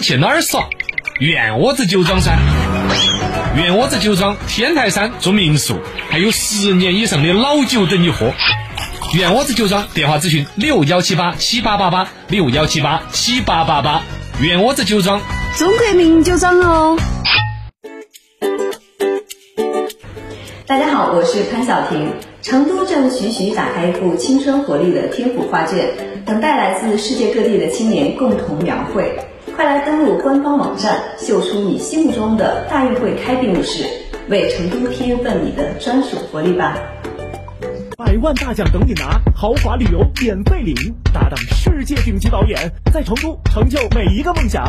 去哪儿耍？院窝子酒庄噻！院窝子酒庄天台山做民宿，还有十年以上的老酒等你喝。院窝子酒庄电话咨询六幺七八七八八八六幺七八七八八八。院窝子酒庄，中国名酒庄哦。大家好，我是潘晓婷。成都正徐徐打开一幅青春活力的天府画卷，等待来自世界各地的青年共同描绘。快来登录官方网站，秀出你心目中的大运会开闭幕式，为成都添一份你的专属活力吧！百万大奖等你拿，豪华旅游免费领，搭档世界顶级导演，在成都成就每一个梦想。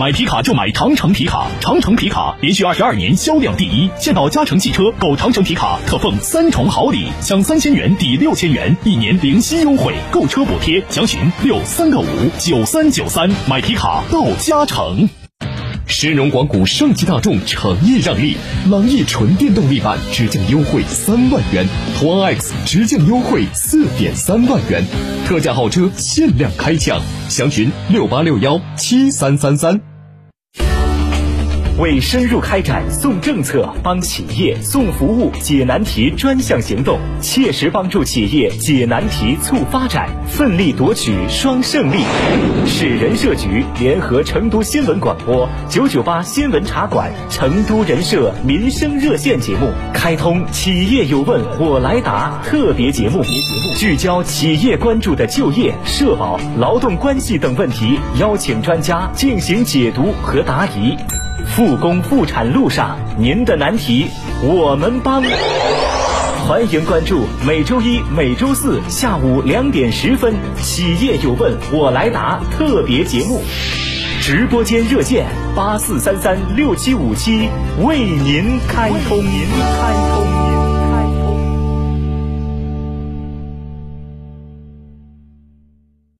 买皮卡就买长城皮卡，长城皮卡连续二十二年销量第一。见到嘉诚汽车购长城皮卡，特奉三重好礼，享三千元抵六千元，一年零息优惠，购车补贴。详询六三个五九三九三。买皮卡到嘉诚。深融广谷上汽大众诚意让利，朗逸纯电动力版直降优惠三万元，途昂 X 直降优惠四点三万元，特价好车限量开抢，详询六八六幺七三三三。为深入开展送政策、帮企业送服务、解难题专项行动，切实帮助企业解难题、促发展，奋力夺取双胜利。市人社局联合成都新闻广播九九八新闻茶馆、成都人社民生热线节目，开通“企业有问我来答”特别节目，聚焦企业关注的就业、社保、劳动关系等问题，邀请专家进行解读和答疑。复工复产路上，您的难题我们帮。欢迎关注每周一、每周四下午两点十分《企业有问我来答》特别节目，直播间热线八四三三六七五七为您开通。为您开通。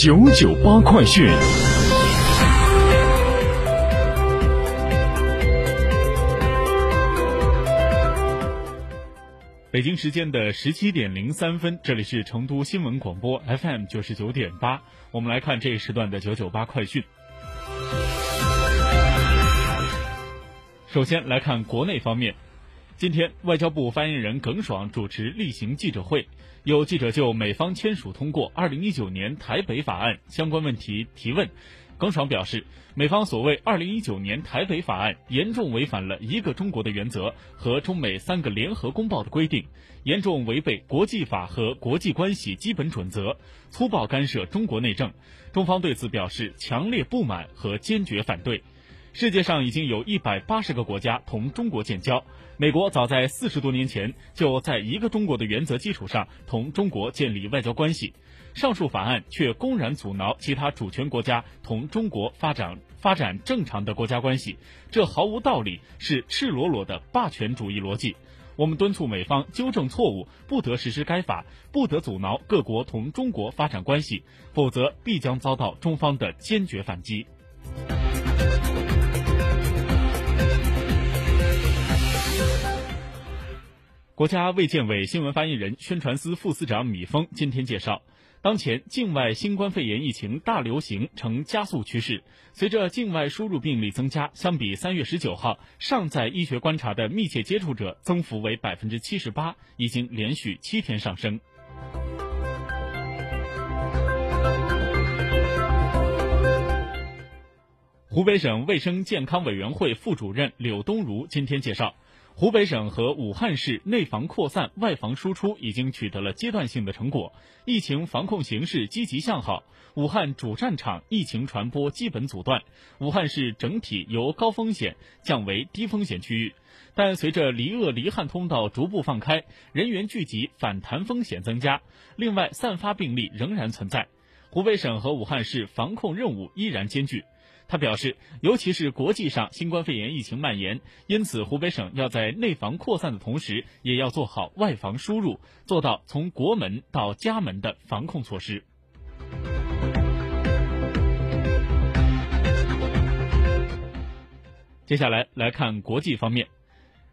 九九八快讯。北京时间的十七点零三分，这里是成都新闻广播 FM 九十九点八，我们来看这一时段的九九八快讯。首先来看国内方面，今天外交部发言人耿爽主持例行记者会，有记者就美方签署通过二零一九年台北法案相关问题提问。耿爽表示，美方所谓“二零一九年台北法案”严重违反了一个中国的原则和中美三个联合公报的规定，严重违背国际法和国际关系基本准则，粗暴干涉中国内政。中方对此表示强烈不满和坚决反对。世界上已经有一百八十个国家同中国建交，美国早在四十多年前就在一个中国的原则基础上同中国建立外交关系。上述法案却公然阻挠其他主权国家同中国发展发展正常的国家关系，这毫无道理，是赤裸裸的霸权主义逻辑。我们敦促美方纠正错误，不得实施该法，不得阻挠各国同中国发展关系，否则必将遭到中方的坚决反击。国家卫健委新闻发言人、宣传司副司长米峰今天介绍。当前境外新冠肺炎疫情大流行呈加速趋势，随着境外输入病例增加，相比三月十九号尚在医学观察的密切接触者增幅为百分之七十八，已经连续七天上升。湖北省卫生健康委员会副主任柳东如今天介绍。湖北省和武汉市内防扩散、外防输出已经取得了阶段性的成果，疫情防控形势积极向好。武汉主战场疫情传播基本阻断，武汉市整体由高风险降为低风险区域。但随着离鄂离汉通道逐步放开，人员聚集反弹风险增加。另外，散发病例仍然存在，湖北省和武汉市防控任务依然艰巨。他表示，尤其是国际上新冠肺炎疫情蔓延，因此湖北省要在内防扩散的同时，也要做好外防输入，做到从国门到家门的防控措施。接下来来看国际方面，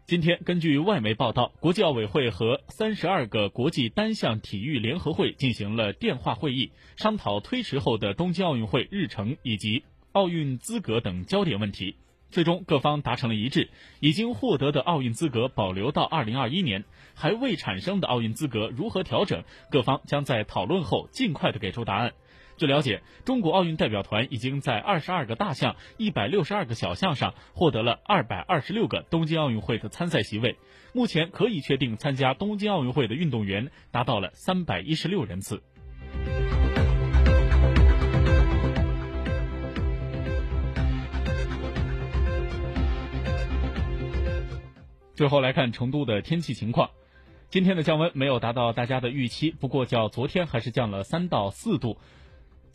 今天根据外媒报道，国际奥委会和三十二个国际单项体育联合会进行了电话会议，商讨推迟后的东京奥运会日程以及。奥运资格等焦点问题，最终各方达成了一致。已经获得的奥运资格保留到二零二一年，还未产生的奥运资格如何调整，各方将在讨论后尽快的给出答案。据了解，中国奥运代表团已经在二十二个大项、一百六十二个小项上获得了二百二十六个东京奥运会的参赛席位。目前可以确定参加东京奥运会的运动员达到了三百一十六人次。最后来看成都的天气情况，今天的降温没有达到大家的预期，不过较昨天还是降了三到四度。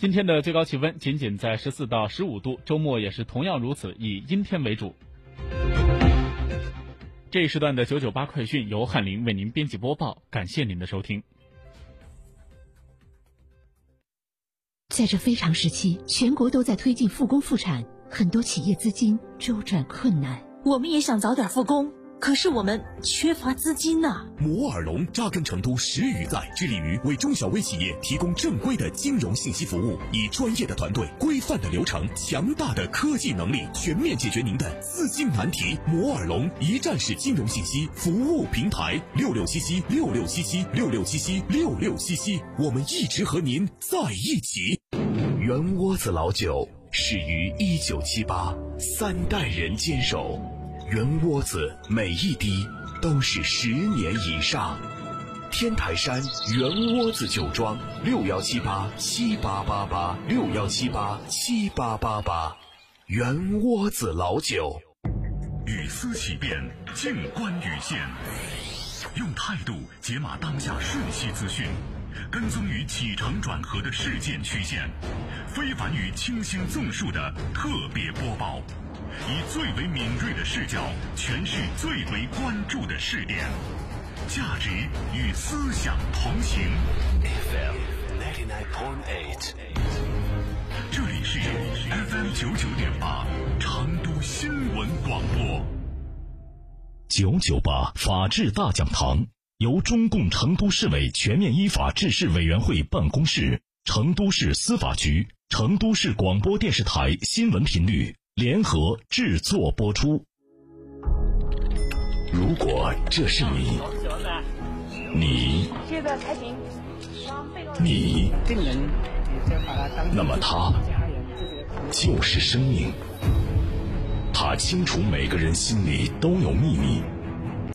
今天的最高气温仅仅在十四到十五度，周末也是同样如此，以阴天为主。这一时段的九九八快讯由翰林为您编辑播报，感谢您的收听。在这非常时期，全国都在推进复工复产，很多企业资金周转困难，我们也想早点复工。可是我们缺乏资金呐。摩尔龙扎根成都十余载，致力于为中小微企业提供正规的金融信息服务，以专业的团队、规范的流程、强大的科技能力，全面解决您的资金难题。摩尔龙一站式金融信息服务平台，六六七七六六七七六六七七六六七七，我们一直和您在一起。圆窝子老酒始于一九七八，三代人坚守。圆窝子每一滴都是十年以上，天台山圆窝子酒庄六幺七八七八八八六幺七八七八八八，圆窝子老酒。语思起变，静观语现，用态度解码当下瞬息资讯，跟踪于起承转合的事件曲线，非凡与清新纵述的特别播报。以最为敏锐的视角诠释最为关注的试点，价值与思想同行。FM ninety nine point eight，这里是 FM 九九点八，成都新闻广播。九九八法治大讲堂由中共成都市委全面依法治市委员会办公室、成都市司法局、成都市广播电视台新闻频率。联合制作播出。如果这是你，你，你，那么他就是生命。他清楚每个人心里都有秘密。